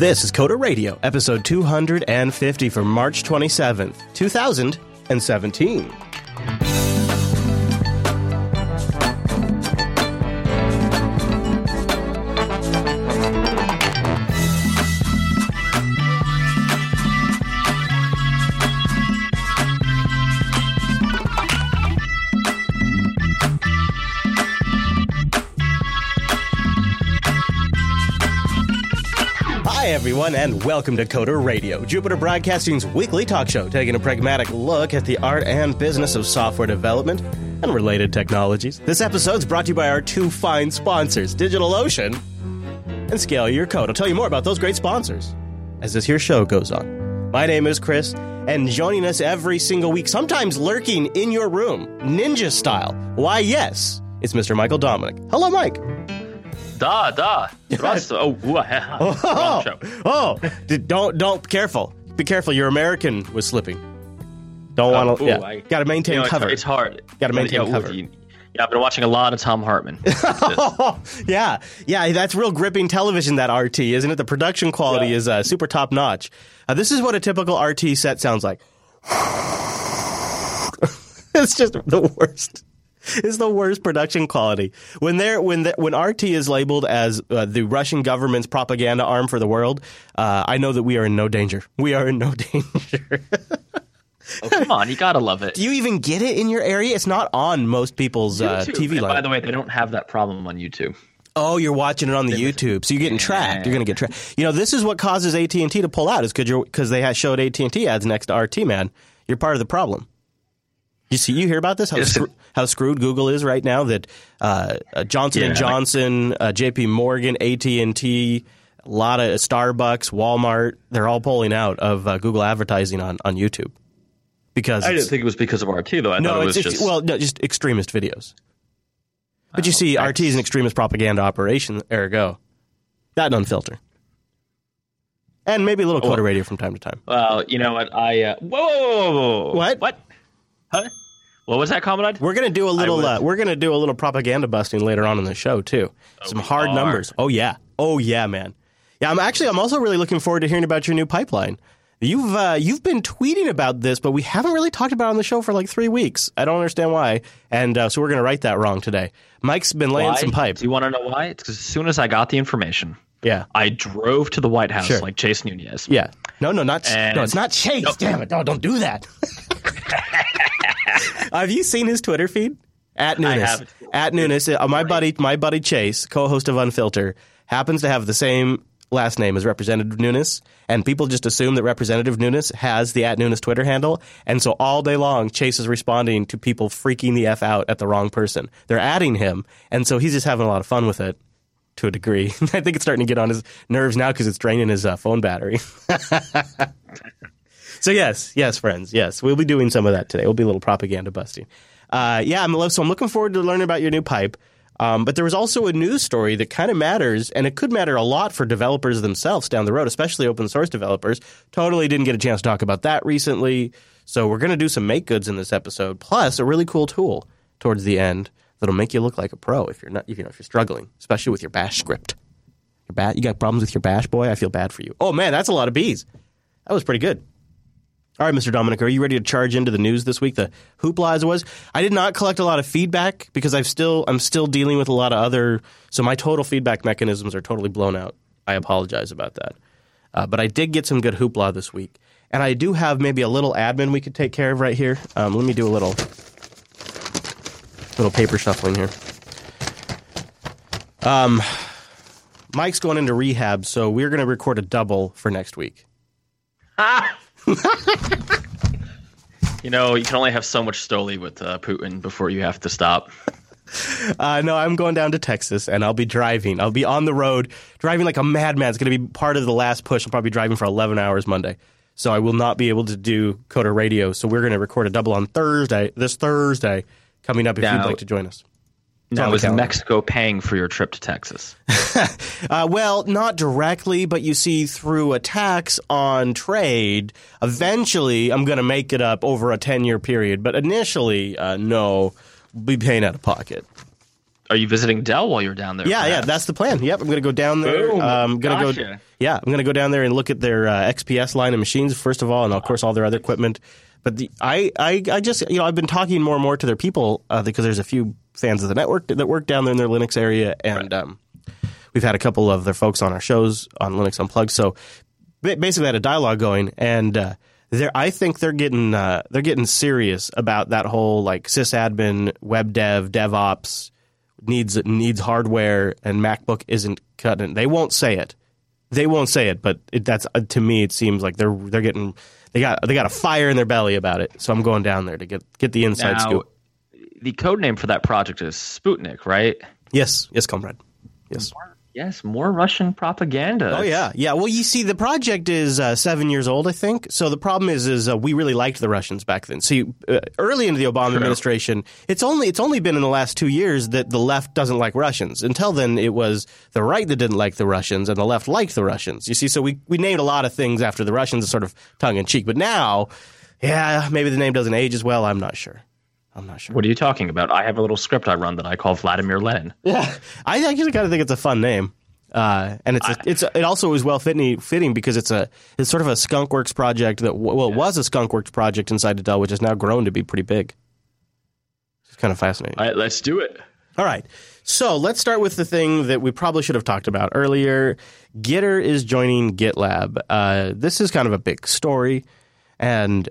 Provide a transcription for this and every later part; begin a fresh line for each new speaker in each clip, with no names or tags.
This is Coder Radio, episode 250 for March 27th, 2017. Everyone, and welcome to Coder Radio, Jupiter Broadcasting's weekly talk show, taking a pragmatic look at the art and business of software development and related technologies. This episode's brought to you by our two fine sponsors, DigitalOcean and Scale Your Code. I'll tell you more about those great sponsors as this here show goes on. My name is Chris, and joining us every single week, sometimes lurking in your room, ninja style. Why, yes, it's Mr. Michael Dominic. Hello, Mike.
Da, da. Oh, wow. Oh, oh,
oh. Did- don't, don't, careful. Be careful. Your American was slipping. Don't want to.
Oh,
yeah.
I-
Got to maintain
You know,
cover.
It's hard.
Gotta maintain cover.
yeah, I've been watching a lot of Thom Hartmann.
yeah, yeah, that's real gripping television. That RT, isn't it? The production quality is uh, super top notch. Uh, this is what a typical RT set sounds like. it's just the worst. It's the worst production quality. When they're when the, when RT is labeled as uh, the Russian government's propaganda arm for the world, uh, I know that we are in no danger. We are in no danger.
oh, come on, you gotta love it.
Do you even get it in your area? It's not on most people's uh, TV
And
line.
By the way, they don't have that problem on YouTube.
Oh, you're watching it on the YouTube, so you're getting tracked. You're going to get tracked. You know, this is what causes AT and T to pull out is because because they showed AT and T ads next to RT. Man, you're part of the problem. You see, you hear about this? How,
Yes.
screw, how screwed Google is right now. That uh, uh, Johnson and
Yeah, like-
Johnson, uh, J.P. Morgan, AT and T, a lot of Starbucks, Walmart, they're all pulling out of uh, Google advertising on on YouTube because
I didn't think it was because of RT though. I
no,
thought it
it's
was
ex-
just
well, no, just extremist videos. But you
Oh,
see, RT is an extremist propaganda operation. Ergo, that doesn't filter, and maybe a little Coder
well-
radio from time to time.
Well, you know what? I uh, whoa, whoa, whoa, whoa, whoa.
What?
What? Huh? What was that comment?
We're gonna do a little. Uh, we're gonna do a little propaganda busting later on in the show too. Some hard
are.
numbers. Oh yeah. Oh yeah, man. Yeah, I'm actually. I'm also really looking forward to hearing about your new pipeline. You've uh, you've been tweeting about this, but we haven't really talked about it on the show for like three weeks. I don't understand why, and uh, so we're gonna write that wrong today. Mike's been laying
Why?
some pipe.
Do you want to know why? It's because as soon as I got the information,
Yeah.
I drove to the White House
Sure.
like Chase Nunes.
Yeah. No, no, not
And-
no. It's not Chase. Damn it! No, don't do that. have you seen his Twitter feed? At Nunes. At Nunes. Uh, my buddy, my buddy Chase, co-host of Unfilter, happens to have the same last name as Representative Nunes, and people just assume that Representative Nunes has the at Nunes Twitter handle, and so all day long Chase is responding to people freaking the f out at the wrong person. They're adding him, and so he's just having a lot of fun with it. To a degree, I think it's starting to get on his nerves now because it's draining his uh, phone battery. So yes, yes, friends, yes, we'll be doing some of that today. We'll be a little propaganda busting. Uh, yeah, I'm so I'm looking forward to learning about your new pipe. Um, but there was also a news story that kind of matters, and it could matter a lot for developers themselves down the road, especially open source developers. Totally didn't get a chance to talk about that recently, so we're going to do some make goods in this episode, plus a really cool tool towards the end that'll make you look like a pro if you're not, if, you know, if you're struggling, especially with your Bash script. Your ba- you got problems with your Bash, boy? I feel bad for you. Oh man, that's a lot of bees. That was pretty good. All right, Mr. Dominic, are you ready to charge into the news this week? The hoopla as it was. I did not collect a lot of feedback because I've still I'm still dealing with a lot of other. So my total feedback mechanisms are totally blown out. I apologize about that. Uh, but I did get some good hoopla this week, and I do have maybe a little admin we could take care of right here. Um, let me do a little little paper shuffling here. Um, Mike's going into rehab, so we're going to record a double for next week.
You know, you can only have so much Stoli with uh, Putin before you have to stop.
Uh, no, I'm going down to Texas and I'll be driving. I'll be on the road driving like a madman. It's going to be part of the last push. I'll probably be driving for 11 hours Monday. So I will not be able to do Coder Radio. So we're going to record a double on Thursday, this Thursday, coming up if
Now-
you'd like to join us. On
Now,
the
is
calendar.
Mexico paying for your trip to Texas?
Uh, well, not directly, but you see, through a tax on trade, eventually I'm going to make it up over a 10 year period. But initially, uh, no, we'll be paying out of pocket.
are you visiting Dell while you're down there?
Yeah, yeah, that's the plan. Yep, I'm going to go down there.
Boom.
Um, going to go. Yeah, I'm going to go down there and look at their uh, XPS line of machines first of all, and of course all their other equipment. But the, I, I, I just you know I've been talking more and more to their people uh, because there's a few fans of the network that work down there in their Linux area, and um, we've had a couple of their folks on our shows on Linux Unplugged. So ba- basically, had a dialogue going, and uh, they're I think they're getting uh, they're getting serious about that whole like sysadmin, web dev, DevOps needs needs hardware, and MacBook isn't cutting. it. They won't say it. They won't say it, but it, that's uh, to me. It seems like they're they're getting they got they got a fire in their belly about it. So I'm going down there to get get the inside
Now,
scoop.
the code name for that project is Sputnik, right?
Yes, yes, comrade. Yes.
Yes, more Russian propaganda.
Oh yeah, yeah. Well, you see, the project is uh, seven years old, I think. So the problem is, is uh, we really liked the Russians back then. See, uh, early into the Obama administration, it's only it's only been in the last two years that the left doesn't like Russians. Until then, it was the right that didn't like the Russians, and the left liked the Russians. You see, so we we named a lot of things after the Russians, sort of tongue in cheek. But now, yeah, maybe the name doesn't age as well. I'm not sure. I'm not sure.
What are you talking about? I have a little script I run that I call Vladimir Lenin.
Yeah, I actually kind of think it's a fun name, uh, and it's a, it's a, it also is well fitting fitting because it's a it's sort of a skunkworks project that well it was a skunkworks project inside Dell, which has now grown to be pretty big. It's kind of fascinating.
All right, let's do it.
All right, so let's start with the thing that we probably should have talked about earlier. Gitter is joining GitLab. Uh, this is kind of a big story, and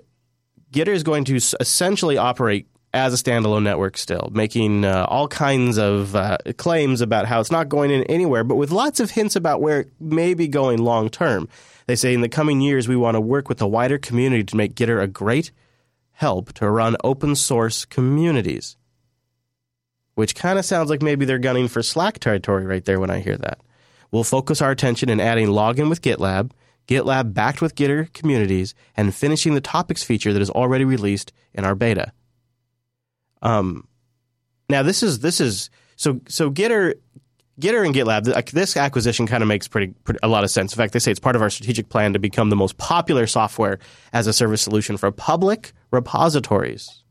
Gitter is going to essentially operate as a standalone network still, making uh, all kinds of uh, claims about how it's not going in anywhere, but with lots of hints about where it may be going long term. They say in the coming years, we want to work with the wider community to make Gitter a great help to run open source communities. Which kind of sounds like maybe they're gunning for Slack territory right there when I hear that. We'll focus our attention in adding login with GitLab, GitLab backed with Gitter communities, and finishing the topics feature that is already released in our beta. Um, now this is this is so so Gitter Gitter and GitLab. th- This acquisition kind of makes pretty, pretty a lot of sense. In fact, they say it's part of our strategic plan to become the most popular software as a service solution for public repositories.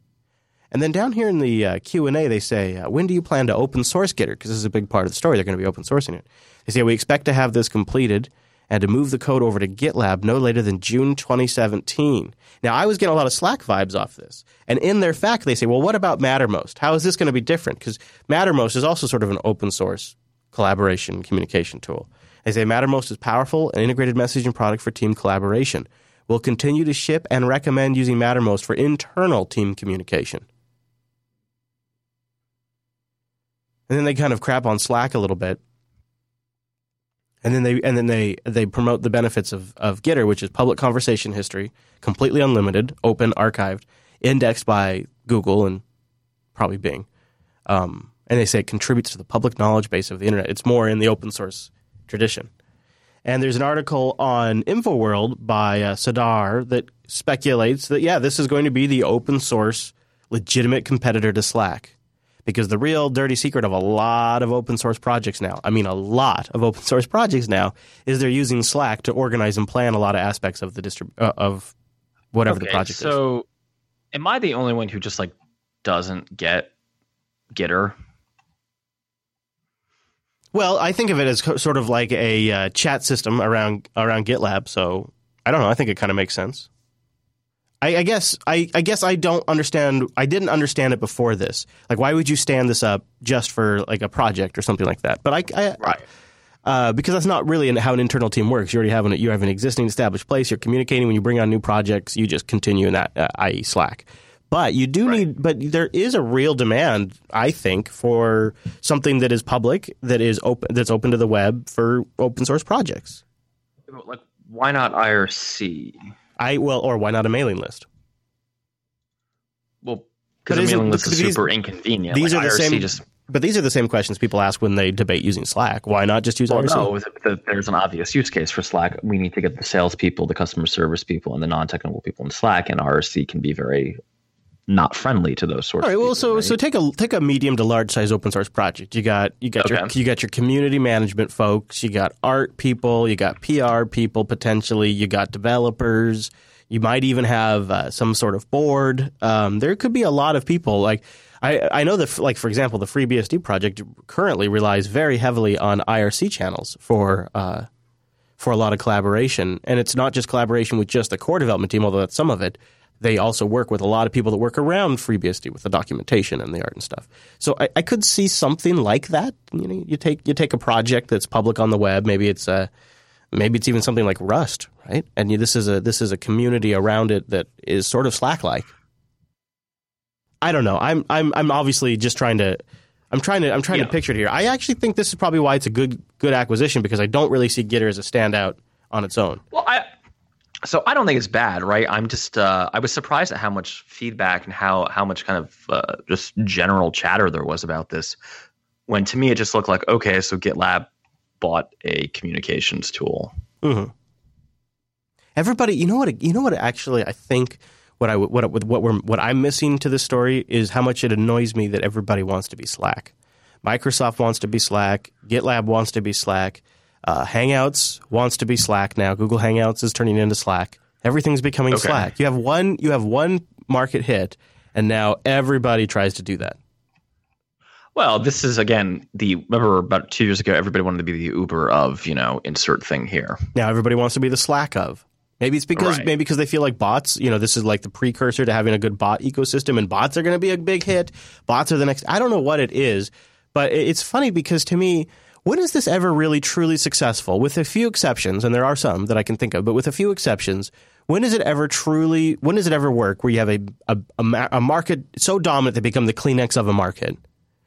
And then down here in the uh, Q and A, they say, uh, "When do you plan to open source Gitter?" Because this is a big part of the story. They're going to be open sourcing it. They say we expect to have this completed and to move the code over to GitLab no later than June 2017. Now, I was getting a lot of Slack vibes off this, and in their fact, they say, "Well, what about Mattermost? How is this going to be different?" Because Mattermost is also sort of an open source collaboration communication tool. They say Mattermost is powerful and integrated messaging product for team collaboration. We'll continue to ship and recommend using Mattermost for internal team communication. and then they kind of crap on Slack a little bit. And then they and then they they promote the benefits of of Gitter, which is public conversation history, completely unlimited, open, archived, indexed by Google and probably Bing. Um, and they say it contributes to the public knowledge base of the internet. It's more in the open source tradition. And there's an article on InfoWorld by uh, Serdar that speculates that yeah, this is going to be the open source legitimate competitor to Slack because the real dirty secret of a lot of open source projects now, I mean, a lot of open source projects now, is they're using Slack to organize and plan a lot of aspects of the distrib- uh, of whatever the
Okay,
project is.
so am I the only one who just like doesn't get Gitter?
Well, I think of it as co- sort of like a uh, chat system around around GitLab. So I don't know. I think it kind of makes sense. I, I guess I, I guess I don't understand. I didn't understand it before this. Like, why would you stand this up just for like a project or something like that? But I, I
Right.
uh, because that's not really how an internal team works. You already have an you have an existing established place. You're communicating when you bring on new projects. You just continue in that, uh, i.e., Slack. But you do need, but there is a real demand, I think, for something that is public, that is open, that's open to the web for open source projects.
Like, why not IRC?
I well, or why not a mailing list?
Well, because the
isn't-
mailing list is
because these-
super inconvenient.
these
Like,
are the
IRC
same-
Just,
But these are the same questions people ask when they debate using Slack. Why not just use
well,
IRC?
no, th- th- there's an obvious use case for Slack. We need to get the salespeople, the customer service people, and the non-technical people in Slack, and IRC can be very not friendly to those sorts.
All right.
of
Well,
people,
so
right?
so take a take a medium to large size open source project. You got you got your you got your community management folks. You got art people. You got PR people potentially. You got developers. You might even have uh, some sort of board. Um, there could be a lot of people. Like I I know that like for example, the FreeBSD project currently relies very heavily on IRC channels for uh, for a lot of collaboration, and it's not just collaboration with just the core development team, although that's some of it. They also work with a lot of people that work around FreeBSD with the documentation and the art and stuff. So I, I could see something like that. You know, you take you take a project that's public on the web. Maybe it's a maybe it's even something like Rust, right? And you, this is a this is a community around it that is sort of Slack like. I don't know. I'm I'm I'm obviously just trying to I'm trying to I'm trying
Yeah.
to picture it here. I actually think this is probably why it's a good good acquisition because I don't really see Gitter as a standout on its own.
Well, I so I don't think it's bad, right? I'm just uh, I was surprised at how much feedback and how how much kind of uh, just general chatter there was about this. When to me it just looked like okay, so GitLab bought a communications tool.
Mm-hmm. Everybody, you know what? You know what? Actually, I think what I what what we're what I'm missing to this story is how much it annoys me that everybody wants to be Slack. Microsoft wants to be Slack. GitLab wants to be Slack. Uh, Hangouts wants to be Slack now. Google Hangouts is turning into Slack. Everything's becoming
Okay.
Slack. You have one. You have one market hit, and now everybody tries to do that.
Well, this is again the remember about two years ago everybody wanted to be the Uber of you know insert thing here.
Now everybody wants to be the Slack of. Maybe it's because
Right.
maybe because they feel like bots. You know, this is like the precursor to having a good bot ecosystem, and bots are going to be a big hit. Bots are the next. I don't know what it is, but it's funny because to me, when is this ever really truly successful? With a few exceptions, and there are some that I can think of, but with a few exceptions, when does it ever truly? When does it ever work where you have a a, a, a market so dominant they become the Kleenex of a market?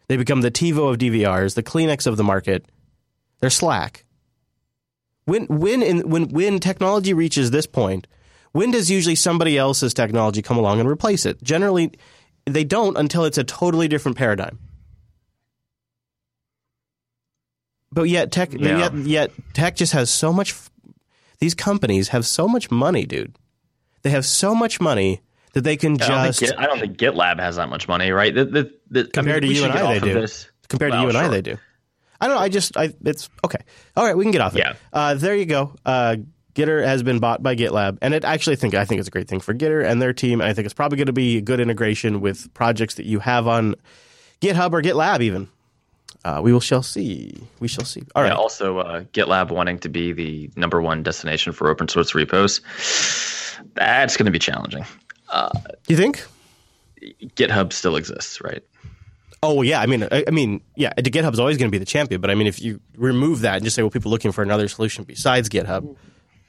They become the TiVo of DVRs, the Kleenex of the market. They're Slack. When when in, when when technology reaches this point, when does usually somebody else's technology come along and replace it? Generally, they don't until it's a totally different paradigm. But yet tech
Yeah.
yet yet tech just has so much these companies have so much money, dude. They have so much money that they can
I don't,
just
think Git, I don't think GitLab has that much money, right? The, the, the, I
Compared to you and I, they do.
This.
compared to you and I they do. I don't know. I just I it's okay. All right, we can get off it.
Yeah.
Uh, there you go. Uh, Gitter has been bought by GitLab, and it actually think I think it's a great thing for Gitter and their team. I think it's probably going to be a good integration with projects that you have on GitHub or GitLab. Even uh, we will shall see. We shall see. All right.
Yeah, also, uh, GitLab wanting to be the number one destination for open source repos. That's going to be challenging.
Do you think?
GitHub still exists, right?
Oh yeah. I mean, I, I mean, yeah. GitHub's always going to be the champion, but I mean, if you remove that and just say, well, people looking for another solution besides GitHub,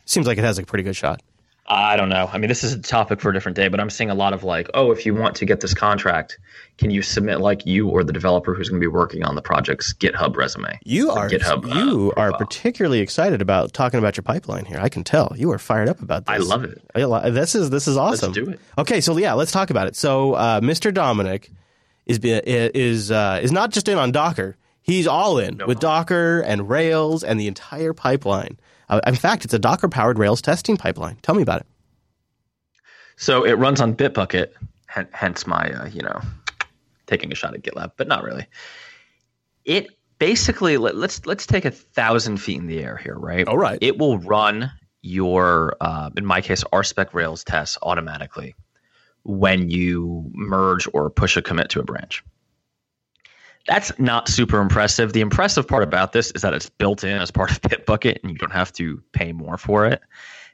seems like it has a pretty good shot.
I don't know. I mean, this is a topic for a different day, but I'm seeing a lot of like, oh, if you want to get this contract, can you submit like you or the developer who's going to be working on the project's GitHub resume?
You are
GitHub, uh,
you are particularly excited about talking about your pipeline here. I can tell you are fired up about this.
I love it.
I This is this is awesome.
Let's do it.
Okay, so yeah, let's talk about it. So uh, Mr. Dominic is is uh, is not just in on Docker. He's all in with Docker and Rails and the entire pipeline. Uh, in fact, it's a Docker powered Rails testing pipeline. Tell me about it.
So it runs on Bitbucket, hen- hence my, uh, you know, taking a shot at GitLab, but not really. It basically let, let's let's take a thousand feet in the air here, right?
All right.
It will run your, uh, in my case, RSpec Rails tests automatically when you merge or push a commit to a branch. That's not super impressive. The impressive part about this is that it's built in as part of Bitbucket, and you don't have to pay more for it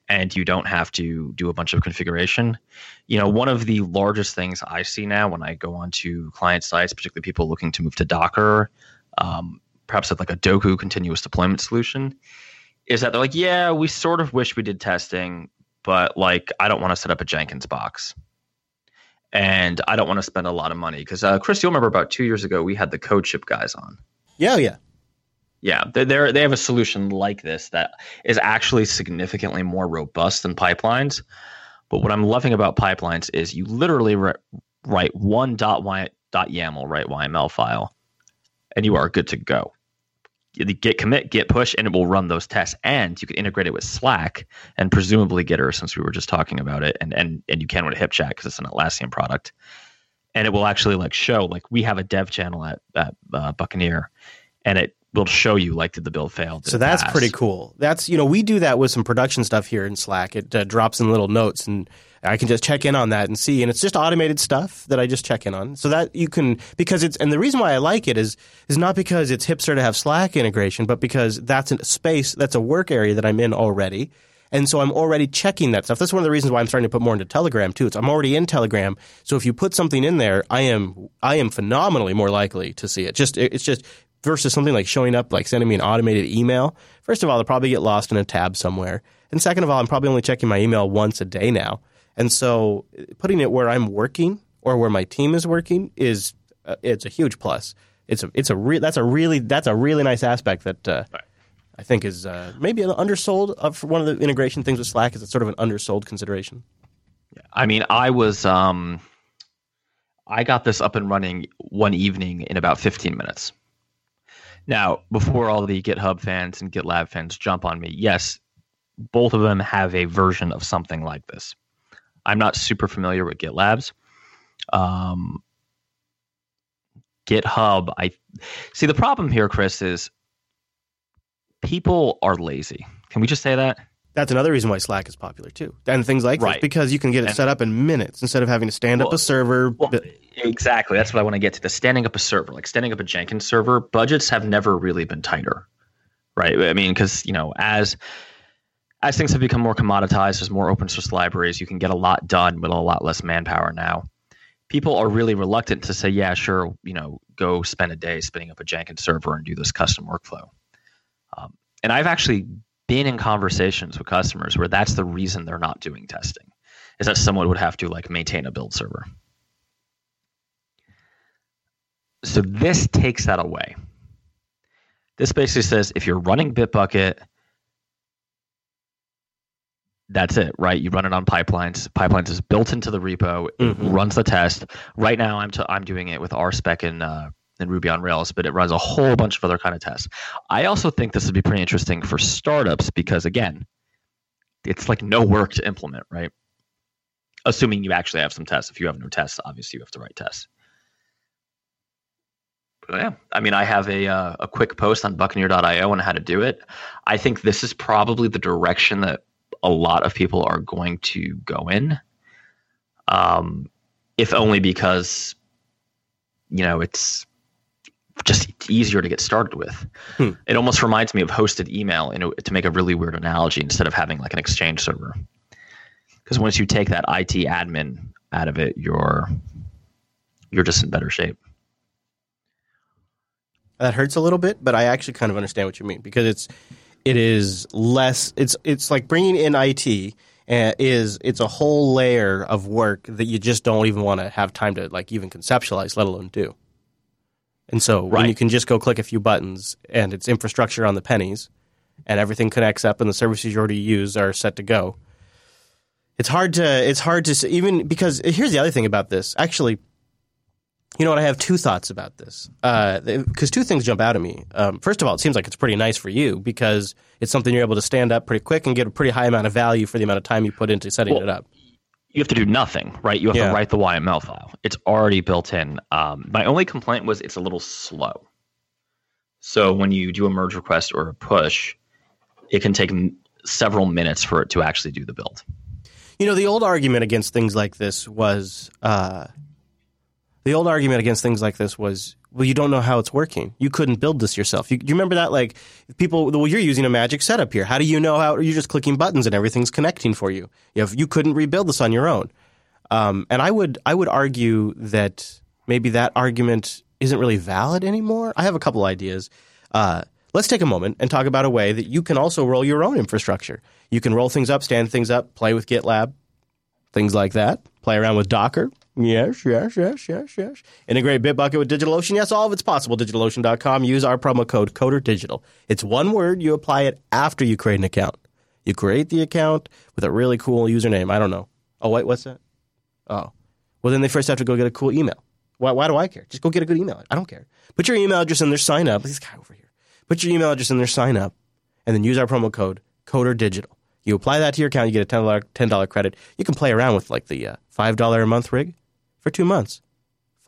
and you don't have to do a bunch of configuration. You know, one of the largest things I see now when I go onto client sites, particularly people looking to move to Docker, um, perhaps at like a Doku continuous deployment solution, is that they're like, yeah, we sort of wish we did testing, but like I don't want to set up a Jenkins box. And I don't want to spend a lot of money because uh, Chris, you'll remember about two years ago we had the CodeShip guys on.
Yeah, yeah.
Yeah, they they they have a solution like this that is actually significantly more robust than pipelines. But what I'm loving about pipelines is you literally ri- write one dot y dot YAML right YML file, and you are good to go. Git commit, git push, and it will run those tests. And you can integrate it with Slack and presumably Gitter, since we were just talking about it, and and and you can with HipChat because it's an Atlassian product. And it will actually like show like we have a dev channel at at uh, Buccaneer, and it will show you like did the build fail.
So that's
pass?
pretty cool. That's you know we do that with some production stuff here in Slack. It uh, drops in little notes, and I can just check in on that and see. And it's just automated stuff that I just check in on, so that you can because it's and the reason why I like it is is not because it's hipster to have Slack integration, but because that's a space that's a work area that I'm in already. And so I'm already checking that stuff. That's one of the reasons why I'm starting to put more into Telegram too. It's I'm already in Telegram. So if you put something in there, I am I am phenomenally more likely to see it. Just it's just versus something like showing up like sending me an automated email. First of all, it'll probably get lost in a tab somewhere. And second of all, I'm probably only checking my email once a day now. And so putting it where I'm working or where my team is working is uh, it's a huge plus. It's a it's a re- that's a really that's a really nice aspect that uh,
Right.
I think is uh, maybe an undersold uh, for one of the integration things with Slack is it's sort of an undersold consideration.
I mean, I was um, I got this up and running one evening in about 15 minutes. Now, before all the GitHub fans and GitLab fans jump on me, yes, both of them have a version of something like this. I'm not super familiar with GitLabs. Um, GitHub, I see the problem here, Chris, is people are lazy. Can we just say that?
That's another reason why Slack is popular too, and things like
Right.
this because you can get it
And-
set up in minutes instead of having to stand up a server.
Well, exactly. That's what I want to get to. The standing up a server, like standing up a Jenkins server, budgets have never really been tighter, right? I mean, because you know, as as things have become more commoditized, there's more open source libraries. You can get a lot done with a lot less manpower now. People are really reluctant to say, "Yeah, sure, you know, go spend a day spinning up a Jenkins server and do this custom workflow." Um, and I've actually been in conversations with customers where that's the reason they're not doing testing, is that someone would have to like maintain a build server. So this takes that away. This basically says if you're running Bitbucket, that's it, right? You run it on pipelines. Pipelines is built into the repo. It
Mhm.
runs the test. Right now, I'm t- I'm doing it with RSpec and uh, and Ruby on Rails, but it runs a whole bunch of other kind of tests. I also think this would be pretty interesting for startups because again, it's like no work to implement, right? Assuming you actually have some tests. If you have no tests, obviously you have to write tests. But yeah, I mean, I have a uh, a quick post on Buccaneer.io on how to do it. I think this is probably the direction that a lot of people are going to go in. Um, if only because you know it's just easier to get started with.
Hmm.
It almost reminds me of hosted email, to make a really weird analogy instead of having like an exchange server. Because once you take that IT admin out of it, you're you're just in better shape.
that hurts a little bit, but I actually kind of understand what you mean because it's it is less. It's it's like bringing in IT uh, it's a whole layer of work that you just don't even want to have time to like even conceptualize, let alone do. And so when you can just go click a few buttons and it's infrastructure on the pennies, and everything connects up, and the services you already use are set to go. It's hard to it's hard to even because here's the other thing about this actually. You know what? I have two thoughts about this because two things jump out at me. Um, first of all, it seems like it's pretty nice for you because it's something you're able to stand up pretty quick and get a pretty high amount of value for the amount of time you put into setting
Well,
it up.
You have to do nothing, right? You have
Yeah.
to write the YML file. It's already built in. Um, my only complaint was it's a little slow. So when you do a merge request or a push, it can take m- several minutes for it to actually do the build.
You know, the old argument against things like this was uh, the old argument against things like this was, well, you don't know how it's working. You couldn't build this yourself. You, you remember that? Like people, well, you're using a magic setup here. How do you know how? You're just clicking buttons and everything's connecting for you. You, have, you couldn't rebuild this on your own. Um, and I would, I would argue that maybe that argument isn't really valid anymore. I have a couple ideas. Uh, let's take a moment and talk about a way that you can also roll your own infrastructure. You can roll things up, stand things up, play with GitLab, things like that. Play around with Docker. Yes, yes, yes, yes, yes. Integrate Bitbucket with DigitalOcean. Yes, all of it's possible. DigitalOcean.com. Use our promo code CODERDigital. It's one word. You apply it after you create an account. You create the account with a really cool username. I don't know. Oh, wait, what's that? Oh. Well, then they first have to go get a cool email. Why, why do I care? Just go get a good email. I don't care. Put your email address in there, sign up. This guy over here. Put your email address in there, sign up, and then use our promo code CODERDigital. You apply that to your account, you get a $10, $10 credit. You can play around with like the uh, $5 a month rig for two months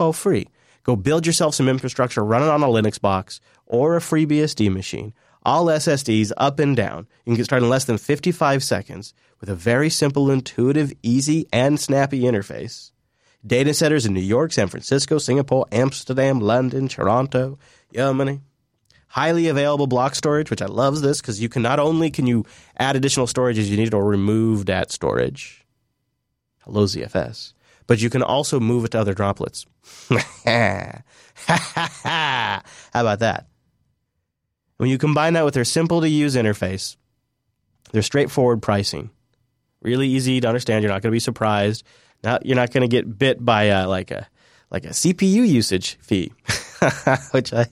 for free. Go build yourself some infrastructure, run it on a Linux box or a FreeBSD machine. All SSDs up and down. You can get started in less than 55 seconds with a very simple, intuitive, easy, and snappy interface. Data centers in New York, San Francisco, Singapore, Amsterdam, London, Toronto, Germany. Highly available block storage, which I love this because you can not only can you add additional storage as you need or remove that storage. Hello ZFS. But you can also move it to other droplets. How about that? When you combine that with their simple to use interface, their straightforward pricing, really easy to understand. You're not going to be surprised. Not, you're not going to get bit by a, like a like a CPU usage fee, which I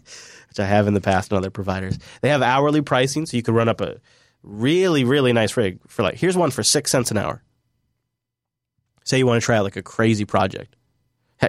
which I have in the past on other providers. They have hourly pricing, so you can run up a really really nice rig for like here's one for six cents an hour. Say you want to try out like a crazy project.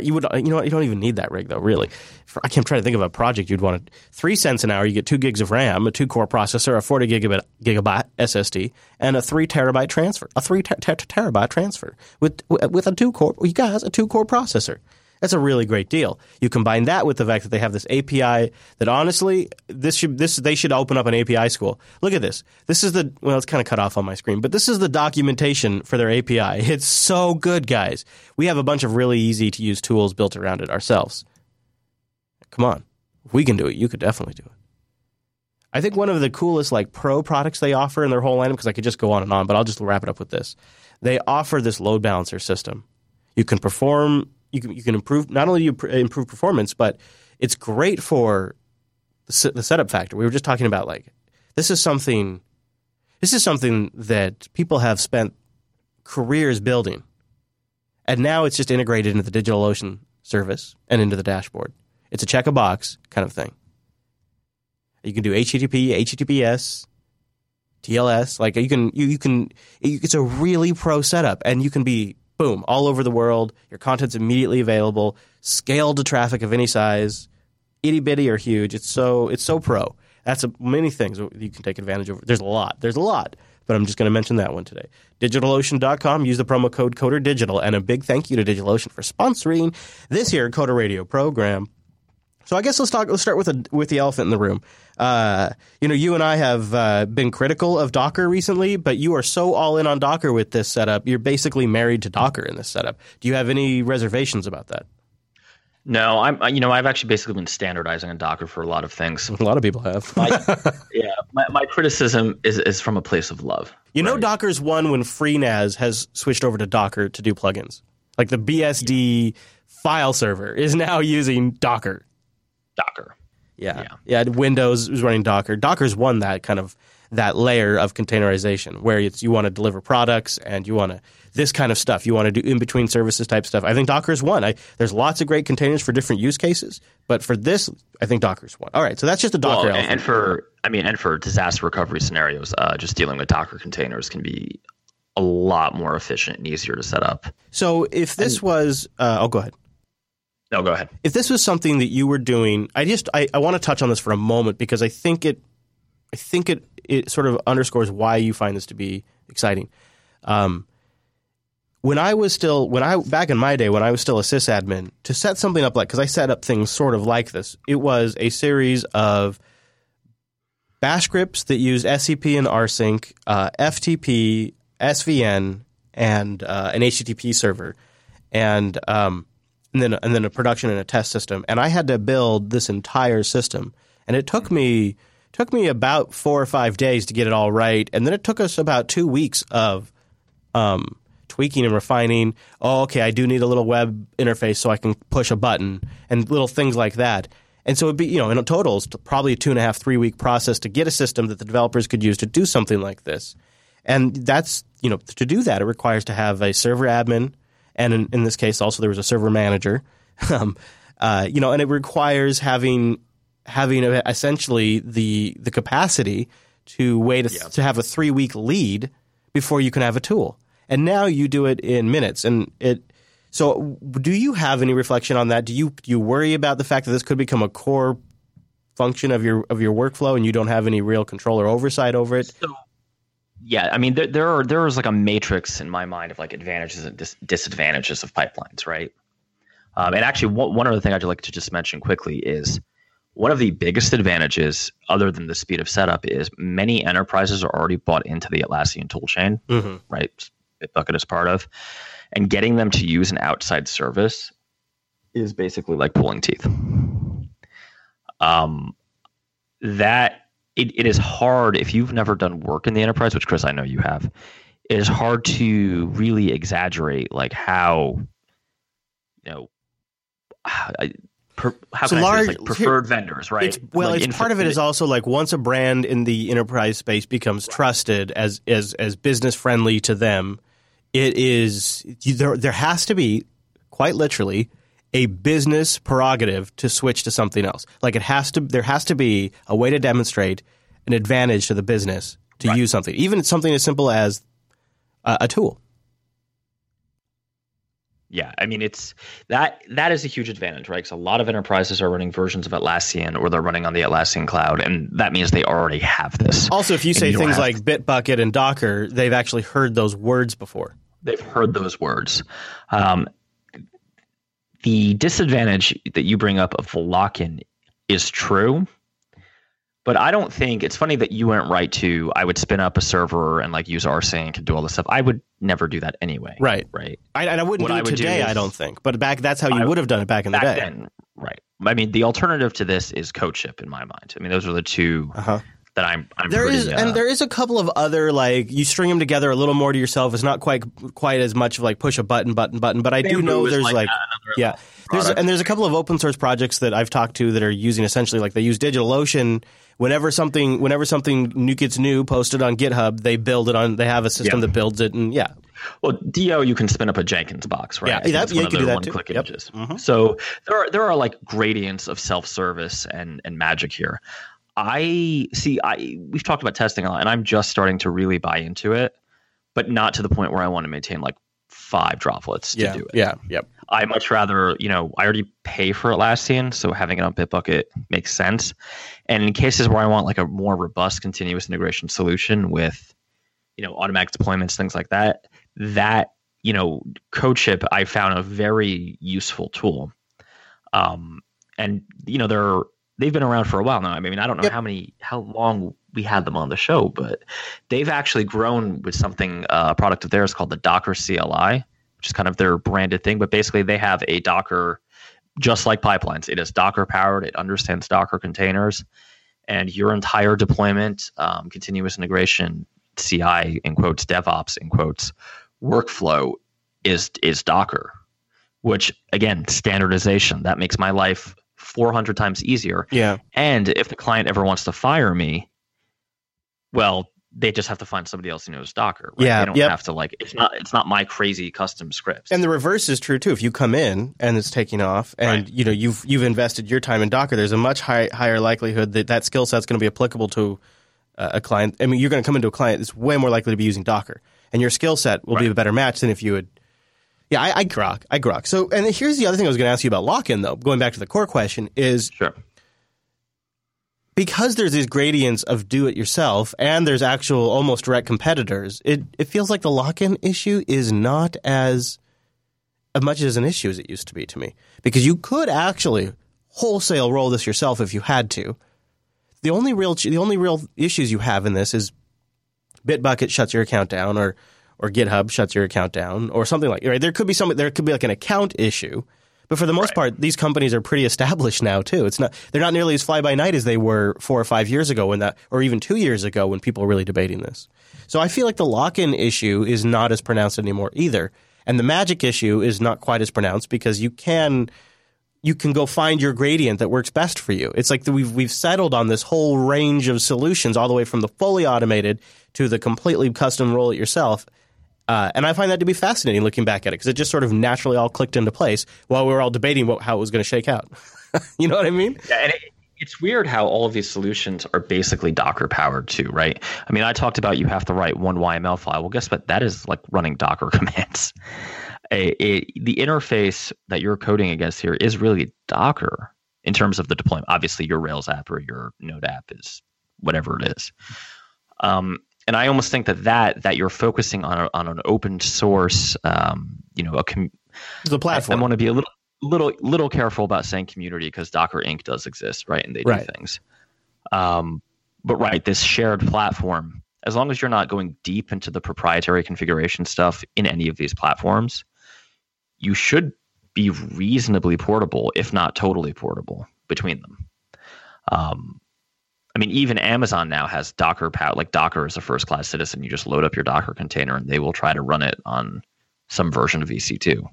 You would, you know, you don't even need that rig though. Really, For, I can't try to think of a project you'd want. To, Three cents an hour, you get two gigs of RAM, a two-core processor, a forty gigabit gigabyte SSD, and a three terabyte transfer. A three ter- ter- terabyte transfer with with a two-core. You guys, a two-core processor. That's a really great deal. You combine that with the fact that they have this API that honestly, this should this they should open up an API school. Look at this. This is the well, it's kind of cut off on my screen, but this is the documentation for their API. It's so good, guys. We have a bunch of really easy to use tools built around it ourselves. Come on, if we can do it, you could definitely do it. I think one of the coolest like pro products they offer in their whole lineup because I could just go on and on, but I'll just wrap it up with this. They offer this load balancer system. You can perform you can you can improve not only you improve performance, but it's great for the, the setup factor. We were just talking about like this is something this is something that people have spent careers building, and now it's just integrated into the DigitalOcean service and into the dashboard. It's a check a box kind of thing. You can do HTTP, HTTPS, TLS. Like you can, you, you can. It's a really pro setup, and you can be boom, all over the world. Your content's immediately available, scaled to traffic of any size, itty bitty or huge. It's so it's so pro. That's a, many things you can take advantage of. There's a lot. There's a lot, but I'm just going to mention that one today. DigitalOcean.com. Use the promo code CoderDigital, and a big thank you to DigitalOcean for sponsoring this here Coder Radio program. So I guess let's talk. Let's start with a, with the elephant in the room. Uh, you know, you and I have uh, been critical of Docker recently, but you are so all in on Docker with this setup. You're basically married to Docker in this setup. Do you have any reservations about that?
No, I'm. You know, I've actually basically been standardizing on Docker for a lot of things.
A lot of people have.
my, yeah, my, my, criticism is is from a place of love.
You right? know, Docker's won when FreeNAS has switched over to Docker to do plugins. Like the BSD file server is now using Docker.
Docker.
Yeah. yeah. yeah. Windows is running Docker. Docker's won that kind of that layer of containerization where it's you want to deliver products and you want to this kind of stuff. You want to do in between services type stuff. I think Docker's one. I, there's lots of great containers for different use cases, but for this, I think Docker's won. All right, so that's just a Docker.
Well, and for I mean, and for disaster recovery scenarios, uh, just dealing with Docker containers can be a lot more efficient and easier to set up.
So if this and, was, uh, oh, go ahead.
No, go ahead.
If this was something that you were doing, I just I, I want to touch on this for a moment because I think it I think it it sort of underscores why you find this to be exciting. Um, when I was still when I back in my day when I was still a sysadmin to set something up like because I set up things sort of like this, it was a series of bash scripts that use SCP and rsync, uh, FTP, SVN, and uh, an HTTP server, and um, and then and then a production and a test system. And I had to build this entire system, and it took me took me about four or five days to get it all right, and then it took us about two weeks of um, tweaking and refining. Oh, okay, I do need a little web interface so I can push a button and little things like that. And so it'd be, you know, in total, it's probably a two and a half, three week process to get a system that the developers could use to do something like this. And that's, you know, to do that, it requires to have a server admin and in, in this case, also there was a server manager. um, uh, you know, and it requires having having essentially the the capacity to wait a, to have a three week lead before you can have a tool. And now you do it in minutes, and it. So, do you have any reflection on that? Do you do you worry about the fact that this could become a core function of your of your workflow, and you don't have any real control or oversight over it?
So, yeah, I mean, there, there are there is like a matrix in my mind of like advantages and dis- disadvantages of pipelines, right? Um, and actually, one, one other thing I'd like to just mention quickly is one of the biggest advantages, other than the speed of setup, is many enterprises are already bought into the Atlassian toolchain,
Mm-hmm.
right? Bitbucket is part of, and getting them to use an outside service is basically like pulling teeth. Um, that it, it is hard if you've never done work in the enterprise, which Chris, I know you have. It is hard to really exaggerate like how, you know, I, per, how
So
can I say
large-
this? like preferred vendors, right?
It's, well,
Like
it's part of it
infinite-
also like once a brand in the enterprise space becomes trusted as as as business friendly to them, it is there. There has to be quite literally a business prerogative to switch to something else. Like it has to. There has to be a way to demonstrate an advantage to the business to
Right.
use something, even something as simple as a, a tool.
Yeah, I mean it's that that is a huge advantage, right? Because a lot of enterprises are running versions of Atlassian or they're running on the Atlassian cloud, and that means they already have this.
Also, if you say
you
things like Bitbucket and Docker, they've actually heard those words before.
They've heard those words. Um, the disadvantage that you bring up of the lock-in is true, but I don't think it's funny that you went right to I would spin up a server and like use rsync and do all this stuff. I would never do that anyway.
Right.
Right.
I, and I wouldn't
What
do
I
it
would do
today,
is-
I don't think. But back, that's how you
I-
would have done it back in the day.
then, right. I mean, the alternative to this is CodeShip in my mind. I mean, those are the two
Uh-huh.
That I'm. I'm
There
pretty,
is,
uh,
and there is a couple of other like you string them together a little more to yourself. It's not quite quite as much of like push a button, button, button. But I do know there's
like
like, yeah, there's and there's a couple of open source projects that I've talked to that are using essentially like they use DigitalOcean. Whenever something whenever something new gets new posted on GitHub, they build it on. They have a system
Yeah.
that builds it, and yeah,
Well, Do you can spin up a Jenkins box, right?
Yeah, that-
that's
yeah,
one
you
of
can
the
do that
one-click
too. Yep.
images.
Mhm.
So there are there are like gradients of self-service and and magic here. I see. I we've talked about testing a lot, and I'm just starting to really buy into it, but not to the point where I want to maintain like five droplets to
yeah,
do it.
yeah, yep.
I much rather, you know, I already pay for Atlassian, so having it on Bitbucket makes sense. And in cases where I want like a more robust continuous integration solution with, you know, automatic deployments, things like that, that, you know, CodeShip I found a very useful tool. Um, and you know, they're they've been around for a while now. I mean, I don't know
Yep.
how many how long we had them on the show, but they've actually grown with something uh, a product of theirs called the Docker CLI, which is kind of their branded thing. But basically, they have a Docker, just like pipelines. It is Docker powered. It understands Docker containers, and your entire deployment, um, continuous integration, CI in quotes, DevOps in quotes, workflow is is Docker. Which again, standardization that makes my life 400 times easier.
Yeah,
And if the client ever wants to fire me, well, they just have to find somebody else who knows Docker. Right?
Yeah,
they don't
yep.
have to like it's not it's not my crazy custom scripts.
And the reverse is true too. If you come in and it's taking off, and
Right.
you know you've you've invested your time in Docker, there's a much high, higher likelihood that that skill set's going to be applicable to uh, a client. I mean, you're going to come into a client that's way more likely to be using Docker, and your skill set will be a better match than if you would. Yeah, I, I grok, I grok. So, and here's the other thing I was going to ask you about lock-in, though. Going back to the core question, is
sure.
because there's these gradients of do it yourself and there's actual almost direct competitors, it, it feels like the lock in issue is not as, as much as an issue as it used to be to me. Because you could actually wholesale roll this yourself if you had to. The only real the only real issues you have in this is Bitbucket shuts your account down or or GitHub shuts your account down or something like right. There could be some there could be like an account issue. But for the most part, these companies are pretty established now too. It's not they're not nearly as fly by night as they were four or five years ago when that or even two years ago when people were really debating this. So I feel like the lock in issue is not as pronounced anymore either. And the magic issue is not quite as pronounced because you can you can go find your gradient that works best for you. It's like the, we've we've settled on this whole range of solutions, all the way from the fully automated to the completely custom roll it yourself. Uh, and I find that to be fascinating looking back at it because it just sort of naturally all clicked into place while we were all debating what, how it was going to shake out. you know what I mean?
Yeah, and it, it's weird how all of these solutions are basically Docker powered too, right? I mean, I talked about you have to write one YML file. Well, guess what? That is like running Docker commands. The interface that you're coding against here is really Docker in terms of the deployment. Obviously, your Rails app or your Node app is whatever it is. Um, and I almost think that that that you're focusing on a, on an open source, um, you know, a com-
The
I,
platform.
want to be a little little little careful about saying community because Docker Inc. does exist, right? And they
Right.
do things. Um, but right, this shared platform, as long as you're not going deep into the proprietary configuration stuff in any of these platforms, you should be reasonably portable, if not totally portable, between them. Um, I mean, even Amazon now has Docker power. Like Docker is a first class citizen. You just load up your Docker container, and they will try to run it on some version of EC2.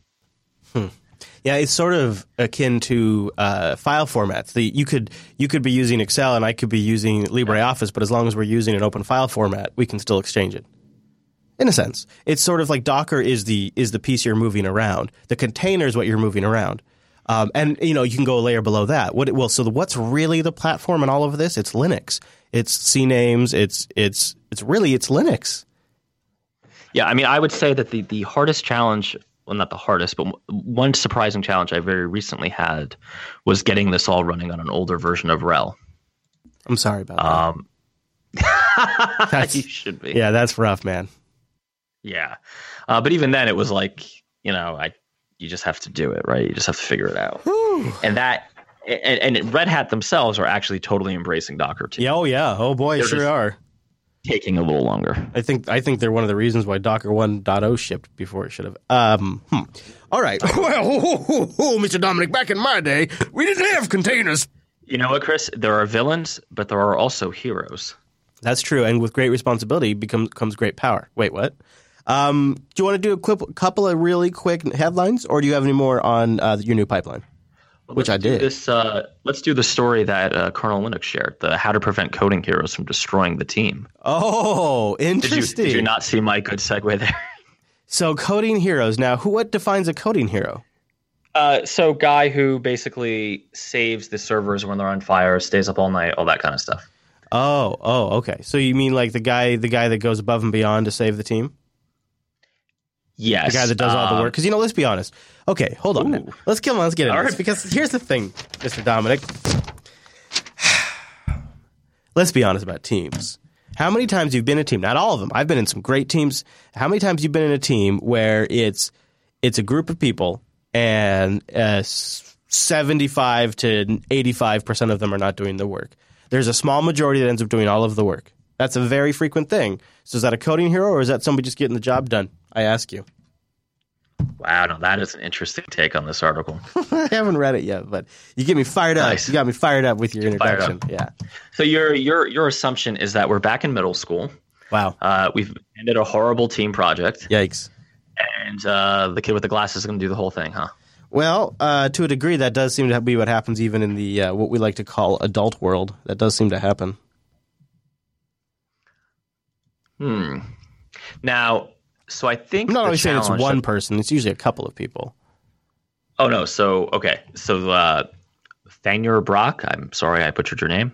Yeah, it's sort of akin to uh, file formats. The, you could you could be using Excel and I could be using LibreOffice, but as long as we're using an open file format, we can still exchange it. In a sense, it's sort of like Docker is the is the piece you're moving around. The container is what you're moving around, um, and you know you can go a layer below that. What well, so the, what's really the platform in all of this? It's Linux. It's CNAMEs. It's it's it's really it's Linux.
Yeah, I mean, I would say that the the hardest challenge, well, not the hardest, but one surprising challenge I very recently had was getting this all running on an older version of RHEL.
I'm sorry about
Um,
That's-
you should be.
Yeah, that's rough, man.
Yeah. Uh, but even then, it was like, you know, I you just have to do it, right? You just have to figure it out. And that, and, and Red Hat themselves are actually totally embracing Docker too,
Yeah, oh yeah, oh boy,
They're
sure are.
taking a little longer.
I think I think they're one of the reasons why Docker 1.0 shipped before it should have. Um, hmm. All right. Well, oh, oh, oh, Mr. Dominic, back in my day, we didn't have containers.
You know what, Chris? There are villains, but there are also heroes.
That's true, and with great responsibility becomes comes great power. Wait, what? Um, do you want to do a quick, couple of really quick headlines, or do you have any more on uh, your new pipeline? Which I did.
This, uh, let's do the story that uh, Colonel Linux shared: the how to prevent coding heroes from destroying the team.
Oh,
Did you,
interesting.
did you not see my good segue there?
So, coding heroes. Now, who? What defines a coding hero?
Uh, so, guy who basically saves the servers when they're on fire, stays up all night, all that kind of stuff.
Oh, oh, okay. So you mean like the guy, the guy that goes above and beyond to save the team?
Yes,
the guy that does all the
um,
work. Because you know, let's be honest. Okay, hold on.
Ooh.
Let's kill. Him. Let's get into
All right.
because here's the thing, Mr. Dominic. let's be honest about teams. How many times you've been in a team? Not all of them. I've been in some great teams. How many times you've been in a team where it's it's a group of people and uh, seventy-five to eighty-five percent of them are not doing the work. There's a small majority that ends up doing all of the work. That's a very frequent thing. So is that a coding hero or is that somebody just getting the job done? I ask you.
Wow, no, that is an interesting take on this article.
I haven't read it yet, but you get me fired up.
Nice.
You got me fired up with your
fired
introduction. Yeah.
So your your your assumption is that we're back in middle school.
Wow.
Uh, we've ended a horrible team project,
Yikes.
and uh, the kid with the glasses is going to do the whole thing, huh?
Well, uh, to a degree, that does seem to be what happens even in the uh, what we like to call adult world. That does seem to happen.
Hmm. Now, so I think
I'm not always saying it's one person. It's usually a couple of people.
Oh no. So okay. So uh, Brock. I'm sorry I butchered your name.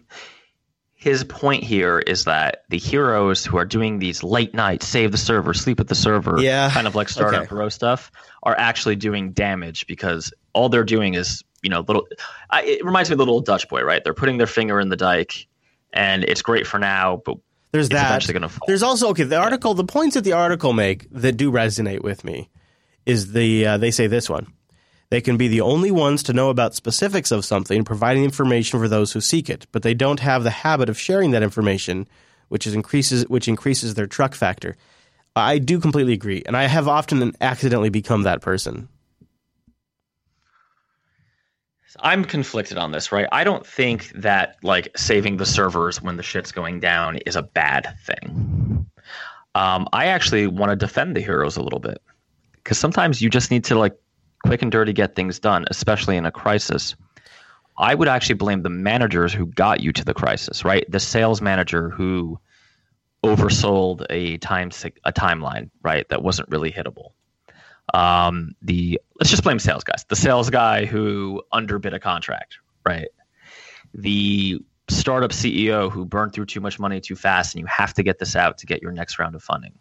His point here is that the heroes who are doing these late night save the server, sleep at the server,
Yeah,
kind of like startup
okay.
hero stuff, are actually doing damage because all they're doing is you know little. I, it reminds me of the little Dutch boy, right? They're putting their finger in the dike, and it's great for now, but
There's
it's
that.
eventually to fall.
There's also okay. The article, the points that the article make that do resonate with me, is the uh, they say this one. They can be the only ones to know about specifics of something, providing information for those who seek it, but they don't have the habit of sharing that information, which is increases which increases their truck factor. I do completely agree, and I have often accidentally become that person.
I'm conflicted on this, right? I don't think that like saving the servers when the shit's going down is a bad thing. Um, I actually want to defend the heroes a little bit because sometimes you just need to like quick and dirty get things done, especially in a crisis. I would actually blame the managers who got you to the crisis, right? The sales manager who oversold a time a timeline, right? That wasn't really hittable um, the let's just blame sales guys. The sales guy who underbid a contract, right? The startup CEO who burned through too much money too fast, and you have to get this out to get your next round of funding.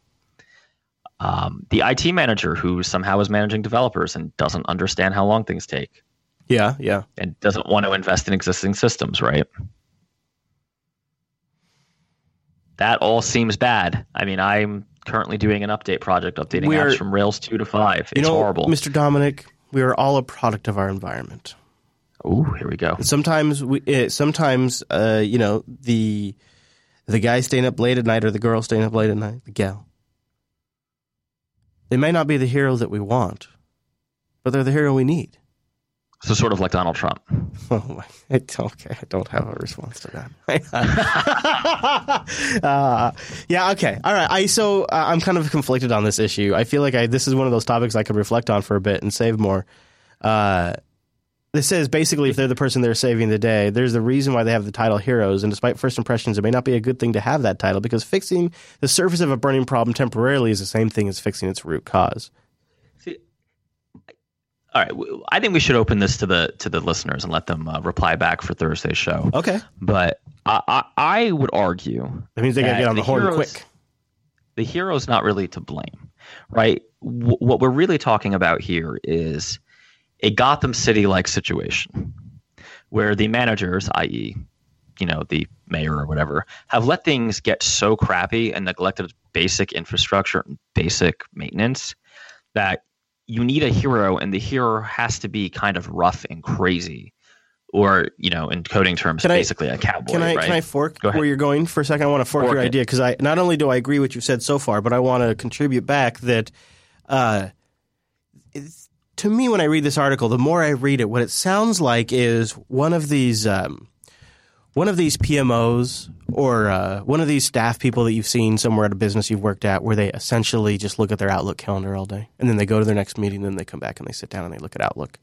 Um, the IT manager who somehow is managing developers and doesn't understand how long things take
Yeah, yeah.
and doesn't want to invest in existing systems, right? That all seems bad. I mean, I'm currently doing an update project, updating
We're-
apps from Rails 2 to 5. It's
you know,
horrible.
Mr. Dominic, we are all a product of our environment.
Oh, here we go.
Sometimes we, it, sometimes, uh, you know, the the guy staying up late at night or the girl staying up late at night, the gal. They may not be the hero that we want, but they're the hero we need.
So sort of like Donald Trump.
Oh my! It, okay, I don't have a response to that. uh, yeah. Okay. All right. I so uh, I'm kind of conflicted on this issue. I feel like I this is one of those topics I could reflect on for a bit and save more. Uh, this says basically if they're the person they're saving the day, there's the reason why they have the title heroes. And despite first impressions, it may not be a good thing to have that title because fixing the surface of a burning problem temporarily is the same thing as fixing its root cause.
All right, I think we should open this to the to the listeners and let them uh, reply back for Thursday's show.
Okay,
but I I, I would argue
that means they got to get on the, the horn heroes, quick.
The hero's not really to blame, right? W- what we're really talking about here is a Gotham City like situation where the managers, i.e., you know, the mayor or whatever, have let things get so crappy and neglected basic infrastructure and basic maintenance that you need a hero and the hero has to be kind of rough and crazy or you know in coding terms can basically
I,
a cowboy
can i
right?
can i fork where you're going for a second i want to fork, fork your it. idea because i not only do i agree what you've said so far but i want to contribute back that uh, to me, when I read this article, the more I read it, what it sounds like is one of these um, one of these PMOs or uh, one of these staff people that you've seen somewhere at a business you've worked at, where they essentially just look at their Outlook calendar all day, and then they go to their next meeting, and then they come back and they sit down and they look at Outlook,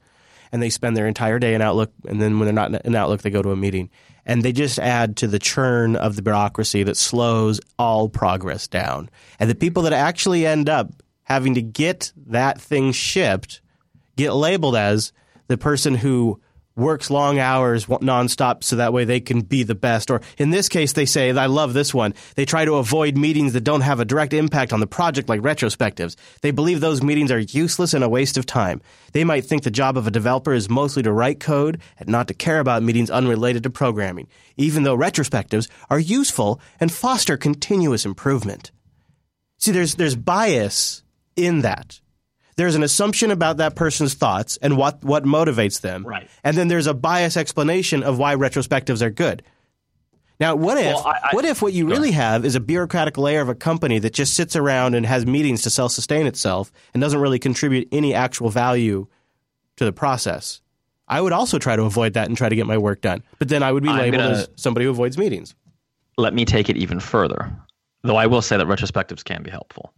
and they spend their entire day in Outlook, and then when they're not in Outlook, they go to a meeting, and they just add to the churn of the bureaucracy that slows all progress down, and the people that actually end up having to get that thing shipped get labeled as the person who works long hours nonstop so that way they can be the best. Or in this case, they say, I love this one. They try to avoid meetings that don't have a direct impact on the project, like retrospectives. They believe those meetings are useless and a waste of time. They might think the job of a developer is mostly to write code and not to care about meetings unrelated to programming, even though retrospectives are useful and foster continuous improvement. See, there's, there's bias in that there's an assumption about that person's thoughts and what, what motivates them.
Right.
And then there's a bias explanation of why retrospectives are good. Now, what if well, I, I, what if what you really have is a bureaucratic layer of a company that just sits around and has meetings to self sustain itself and doesn't really contribute any actual value to the process? I would also try to avoid that and try to get my work done. But then I would be labeled gonna, as somebody who avoids meetings.
Let me take it even further, though I will say that retrospectives can be helpful.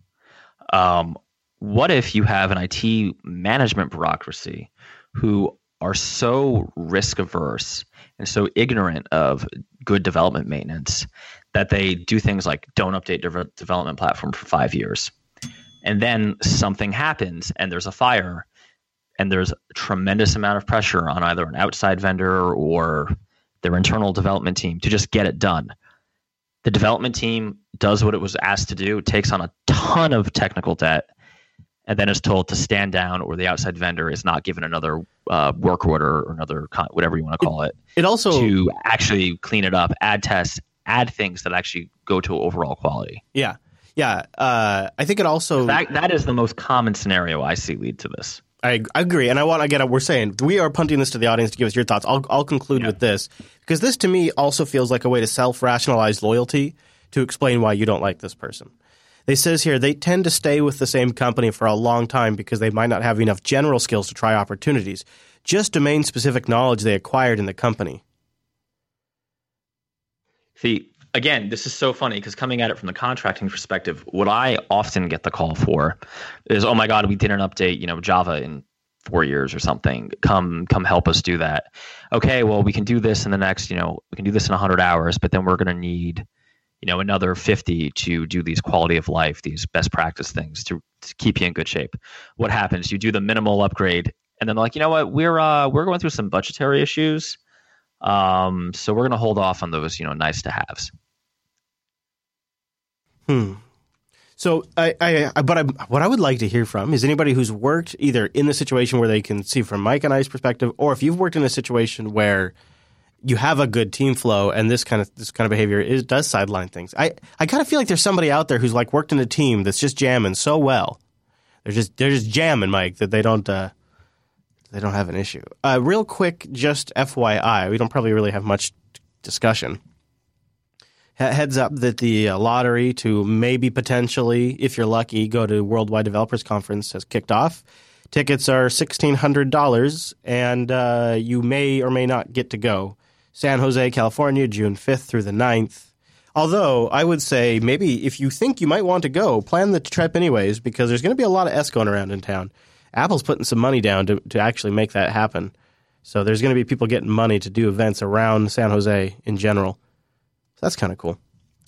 Um, what if you have an IT management bureaucracy who are so risk averse and so ignorant of good development maintenance that they do things like don't update development platform for five years. And then something happens and there's a fire and there's a tremendous amount of pressure on either an outside vendor or their internal development team to just get it done. The development team does what it was asked to do, takes on a ton of technical debt, and then is told to stand down or the outside vendor is not given another uh, work order or another con- whatever you want to call it,
it. Also
to actually clean it up, add tests, add things that actually go to overall quality.
Yeah, yeah. Uh, I think it also
that, that is the most common scenario I see lead to this.
I, agree, and I want to get. We're saying we are punting this to the audience to give us your thoughts. I'll, I'll conclude yeah. with this because this to me also feels like a way to self rationalize loyalty to explain why you don't like this person. They says here they tend to stay with the same company for a long time because they might not have enough general skills to try opportunities, just domain specific knowledge they acquired in the company.
See, again, this is so funny because coming at it from the contracting perspective, what I often get the call for is, "Oh my God, we didn't update, you know, Java in four years or something. Come, come help us do that." Okay, well, we can do this in the next, you know, we can do this in hundred hours, but then we're going to need you know another 50 to do these quality of life these best practice things to, to keep you in good shape. What happens? You do the minimal upgrade and then like you know what? We're uh, we're going through some budgetary issues um, so we're going to hold off on those you know nice to haves.
Hmm. So I, I, but I, what I would like to hear from is anybody who's worked either in the situation where they can see from Mike and I's perspective, or if you've worked in a situation where you have a good team flow and this kind of this kind of behavior is, does sideline things. I, I kind of feel like there's somebody out there who's like worked in a team that's just jamming so well. They're just they're just jamming, Mike, that they don't uh, they don't have an issue. Uh, real quick, just FYI, we don't probably really have much discussion. Heads up that the uh, lottery to maybe potentially, if you're lucky, go to Worldwide Developers Conference has kicked off. Tickets are $1,600 and uh, you may or may not get to go. San Jose, California, June 5th through the 9th. Although I would say maybe if you think you might want to go, plan the trip anyways because there's going to be a lot of S going around in town. Apple's putting some money down to, to actually make that happen. So there's going to be people getting money to do events around San Jose in general. So that's kind of cool.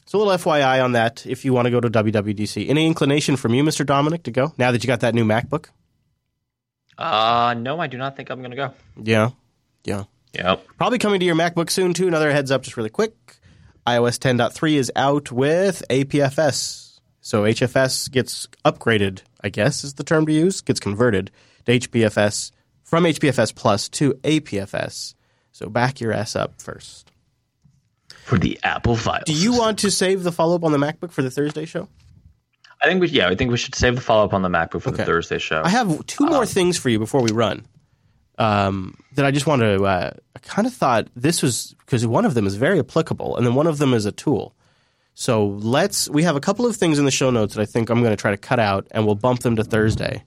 So a little FYI on that if you want to go to WWDC. Any inclination from you, Mr. Dominic, to go now that you got that new MacBook?
Uh, no, I do not think I'm going to go.
Yeah. Yeah.
Yep.
Probably coming to your MacBook soon, too. Another heads up, just really quick. iOS 10.3 is out with APFS. So HFS gets upgraded, I guess is the term to use, gets converted to HPFS from HPFS Plus to APFS. So back your ass up first.
For the Apple files.
Do you want to save the follow up on the MacBook for the Thursday show?
I think we yeah, I think we should save the follow up on the MacBook for
Okay.
the Thursday show.
I have two um, more things for you before we run. Um, that I just want to. Uh, I kind of thought this was because one of them is very applicable, and then one of them is a tool. So let's. We have a couple of things in the show notes that I think I'm going to try to cut out, and we'll bump them to Thursday.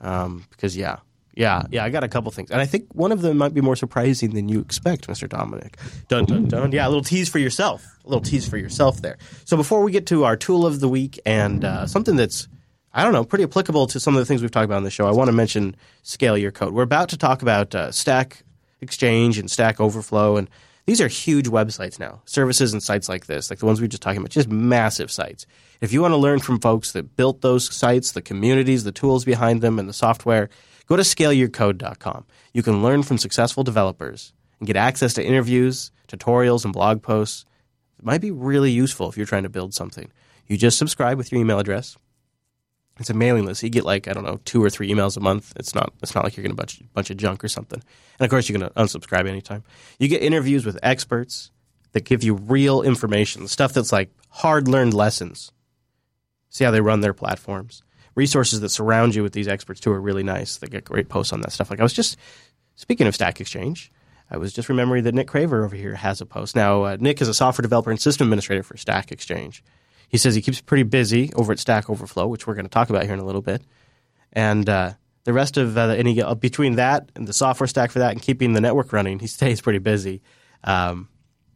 Um, because yeah, yeah, yeah, I got a couple things, and I think one of them might be more surprising than you expect, Mr. Dominic. Dun dun dun. Yeah, a little tease for yourself. A little tease for yourself there. So before we get to our tool of the week and uh, something that's I don't know, pretty applicable to some of the things we've talked about on the show. I want to mention Scale Your Code. We're about to talk about uh, Stack Exchange and Stack Overflow, and these are huge websites now. Services and sites like this, like the ones we were just talking about, just massive sites. If you want to learn from folks that built those sites, the communities, the tools behind them, and the software, go to scaleyourcode.com. You can learn from successful developers and get access to interviews, tutorials, and blog posts. It might be really useful if you're trying to build something. You just subscribe with your email address. It's a mailing list. You get like I don't know two or three emails a month. It's not it's not like you're getting a bunch bunch of junk or something. And of course, you can unsubscribe anytime. You get interviews with experts that give you real information, stuff that's like hard learned lessons. See how they run their platforms. Resources that surround you with these experts too are really nice. They get great posts on that stuff. Like I was just speaking of Stack Exchange, I was just remembering that Nick Craver over here has a post. Now, uh, Nick is a software developer and system administrator for Stack Exchange. He says he keeps pretty busy over at Stack Overflow, which we're going to talk about here in a little bit. And uh, the rest of uh, any uh, between that and the software stack for that and keeping the network running, he stays pretty busy. Um,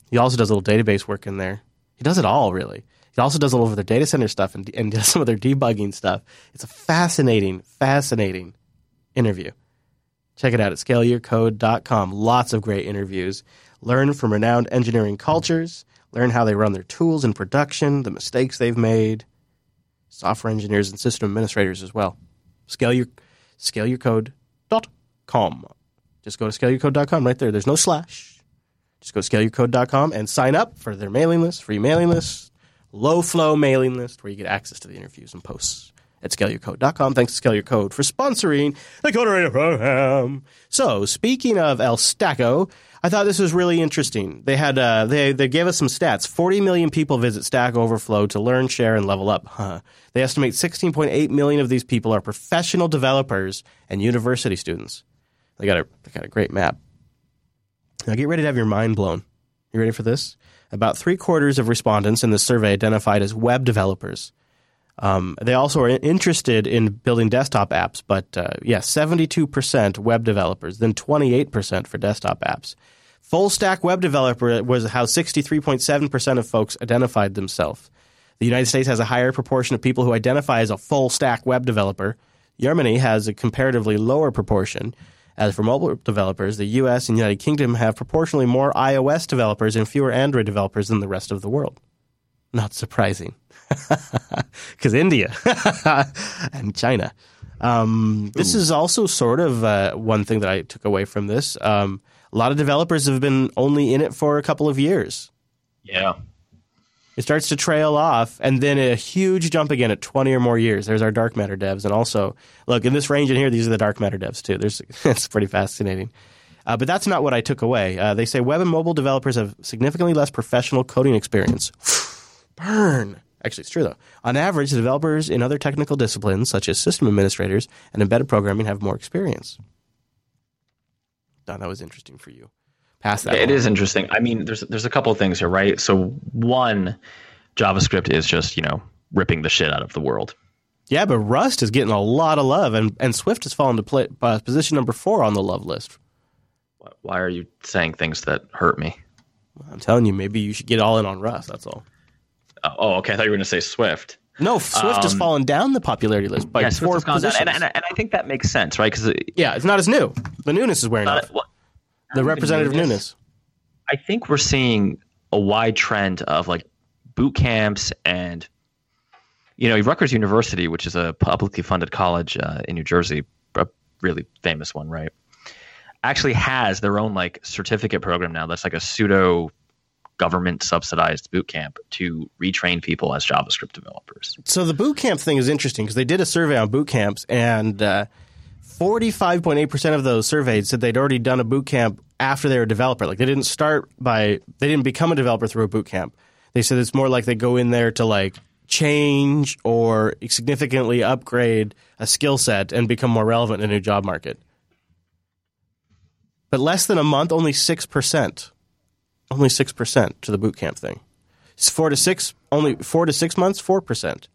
he also does a little database work in there. He does it all really. He also does a little of their data center stuff and, and does some of their debugging stuff. It's a fascinating, fascinating interview. Check it out at scaleyourcode.com. Lots of great interviews. Learn from renowned engineering cultures. Learn how they run their tools in production, the mistakes they've made. Software engineers and system administrators as well. Scale your scaleyourcode.com. Just go to scaleyourcode.com right there. There's no slash. Just go to scaleyourcode.com and sign up for their mailing list, free mailing list, low flow mailing list where you get access to the interviews and posts at scaleyourcode.com. Thanks to Scale Your Code for sponsoring the Coder Radio program. So, speaking of El Stacko, I thought this was really interesting. They had uh, they they gave us some stats. 40 million people visit Stack Overflow to learn, share, and level up. Huh. They estimate 16.8 million of these people are professional developers and university students. They got a they got a great map. Now get ready to have your mind blown. You ready for this? About three quarters of respondents in this survey identified as web developers. Um, they also are interested in building desktop apps, but uh, yeah, 72% web developers, then 28% for desktop apps. Full stack web developer was how 63.7% of folks identified themselves. The United States has a higher proportion of people who identify as a full stack web developer. Germany has a comparatively lower proportion. As for mobile developers, the US and United Kingdom have proportionally more iOS developers and fewer Android developers than the rest of the world. Not surprising. Because India and China. Um, this is also sort of uh, one thing that I took away from this. Um, a lot of developers have been only in it for a couple of years.
Yeah.
It starts to trail off, and then a huge jump again at 20 or more years. There's our dark matter devs. And also, look, in this range in here, these are the dark matter devs, too. There's, it's pretty fascinating. Uh, but that's not what I took away. Uh, they say web and mobile developers have significantly less professional coding experience. Burn. Actually, it's true, though. On average, developers in other technical disciplines, such as system administrators and embedded programming, have more experience. thought that was interesting for you. Pass that.
It is interesting. I mean, there's there's a couple of things here, right? So one, JavaScript is just you know ripping the shit out of the world.
Yeah, but Rust is getting a lot of love, and, and Swift has fallen to play, uh, position number four on the love list.
Why are you saying things that hurt me?
I'm telling you, maybe you should get all in on Rust. That's all.
Oh, okay. I thought you were going to say Swift.
No, Swift has
Um,
fallen down the popularity list by
yeah,
four
has
positions.
and, and, and I think that makes sense, right? Because
yeah, it's not as new. The newness is wearing off. The representative newness.
I think we're seeing a wide trend of like boot camps and you know Rutgers University, which is a publicly funded college uh, in New Jersey, a really famous one, right? Actually has their own like certificate program now. That's like a pseudo government subsidized boot camp to retrain people as JavaScript developers.
So the boot camp thing is interesting because they did a survey on boot camps, and uh, 45.8% of those surveyed said they'd already done a boot camp after they were a developer. Like they didn't start by, they didn't become a developer through a boot camp. They said it's more like they go in there to like change or significantly upgrade a skill set and become more relevant in a new job market. But less than a month, only 6%. Only 6% to the boot camp thing. It's four to six, only four to six months, 4%.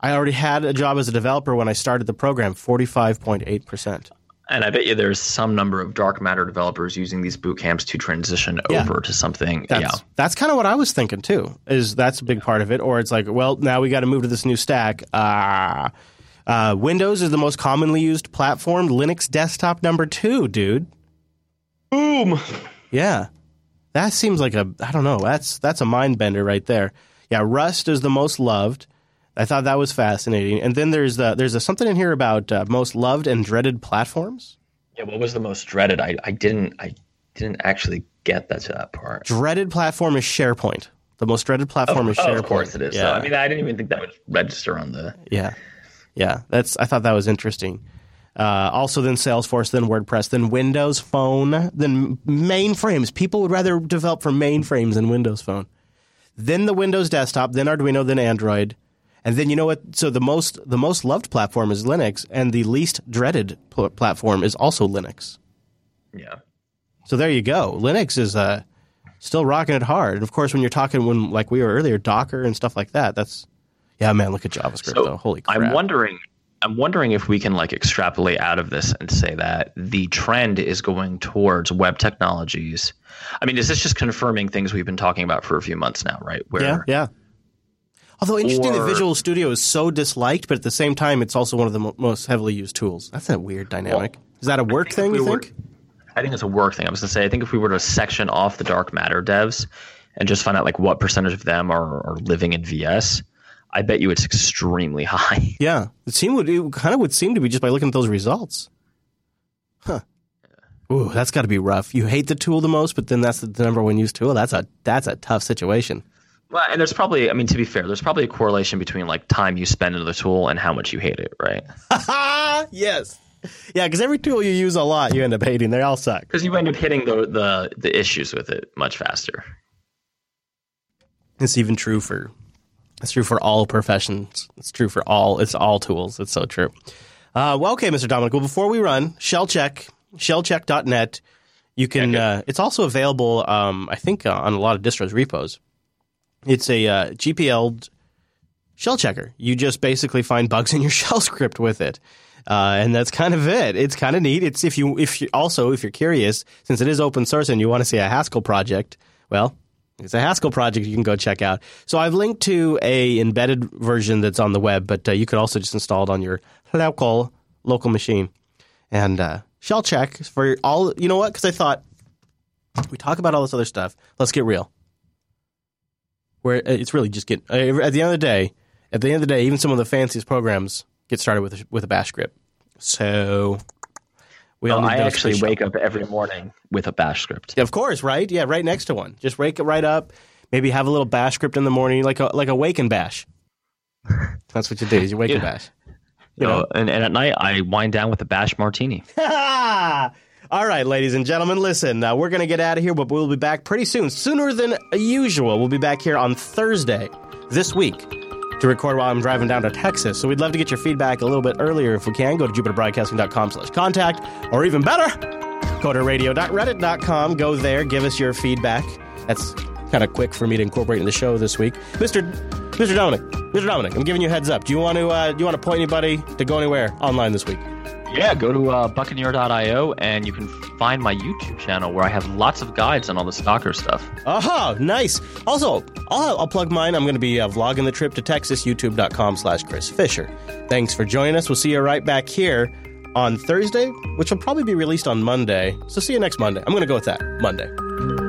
I already had a job as a developer when I started the program, 45.8%.
And I bet you there's some number of dark matter developers using these boot camps to transition
Yeah.
over to something.
That's,
yeah.
that's kind of what I was thinking too. Is that's a big part of it, or it's like, well, now we got to move to this new stack. Uh, uh, Windows is the most commonly used platform. Linux desktop number two, dude.
Boom.
Yeah, that seems like a I don't know. That's that's a mind bender right there. Yeah, Rust is the most loved. I thought that was fascinating. And then there's the, there's a, something in here about uh, most loved and dreaded platforms.
Yeah, what was the most dreaded? I, I didn't I didn't actually get that to that part.
Dreaded platform is SharePoint. The most dreaded platform is
Oh,
SharePoint.
of course it is.
Yeah.
So, I mean, I didn't even think that would register on the.
Yeah, yeah. That's I thought that was interesting. Uh, also, then Salesforce, then WordPress, then Windows Phone, then mainframes. People would rather develop for mainframes than Windows Phone. Then the Windows Desktop, then Arduino, then Android, and then you know what? So the most the most loved platform is Linux, and the least dreaded pl- platform is also Linux.
Yeah.
So there you go. Linux is uh, still rocking it hard. And of course, when you're talking when like we were earlier, Docker and stuff like that, that's yeah, man. Look at JavaScript.
So
though. Holy crap!
I'm wondering. I'm wondering if we can like extrapolate out of this and say that the trend is going towards web technologies. I mean, is this just confirming things we've been talking about for a few months now, right? Where
Yeah, yeah. Although interesting,
Or-
the Visual Studio is so disliked, but at the same time, it's also one of the mo- most heavily used tools. That's a weird dynamic. is that a work thing?
we
You
were-
think?
I think it's a work thing. I was going to say, I think if we were to section off the dark matter devs and just find out like what percentage of them are, are living in VS, I bet you it's extremely high.
Yeah, it seemed would it kind of would seem to be just by looking at those results. Huh. Ooh, that's got to be rough. You hate the tool the most, but then that's the number one used tool. That's a that's a tough situation.
Well, and there's probably, I mean, to be fair, there's probably a correlation between like time you spend in the tool and how much you hate it, right?
yes. Yeah, because every tool you use a lot, you end up hating. They all suck.
Because you end up hitting the, the the issues with it much faster.
It's even true for it's true for all professions. It's true for all it's all tools. It's so true. Uh, well, okay, Mr. Dominic. Well, before we run, shell check shellcheck.net. You can. Uh, it's also available. Um, I think uh, on a lot of distros repos. It's a uh, GPL shell checker. You just basically find bugs in your shell script with it. Uh, and that's kind of it. It's kind of neat. It's if you if you also if you're curious, since it is open source and you want to see a Haskell project, well, it's a Haskell project you can go check out. So I've linked to a embedded version that's on the web, but uh, you could also just install it on your local local machine. And uh, shell check for all. You know what? Because I thought we talk about all this other stuff. Let's get real. Where uh, it's really just get uh, at the end of the day. At the end of the day, even some of the fanciest programs get started with a, with a Bash script. So we all need
I actually wake up every morning with a bash script.
yeah, Of course, right? Yeah, right next to one. Just wake it right up. Maybe have a little bash script in the morning, like a like a wake and bash. That's what you do. Is you wake and bash.
You know, and, and at night I wind down with a bash martini.
All right, ladies and gentlemen, listen. Uh, we're going to get out of here, but we'll be back pretty soon, sooner than usual. We'll be back here on Thursday this week to record while I'm driving down to Texas. So we'd love to get your feedback a little bit earlier if we can. Go to jupiterbroadcasting.com slash contact, or even better, coderradio.reddit.com. Go there, give us your feedback. That's kind of quick for me to incorporate in the show this week. Mr. Mr. Dominic, Mr. Dominic, I'm giving you a heads up. Do you want to uh, do you want to point anybody to go anywhere online this week?
Yeah, go to uh, Buccaneer.io and you can find my YouTube channel where I have lots of guides on all the Docker stuff.
Aha, nice. Also, I'll, I'll plug mine. I'm going to be uh, vlogging the trip to Texas, youtube.com slash Chris Fisher. Thanks for joining us. We'll see you right back here on Thursday, which will probably be released on Monday. So see you next Monday. I'm going to go with that. Monday.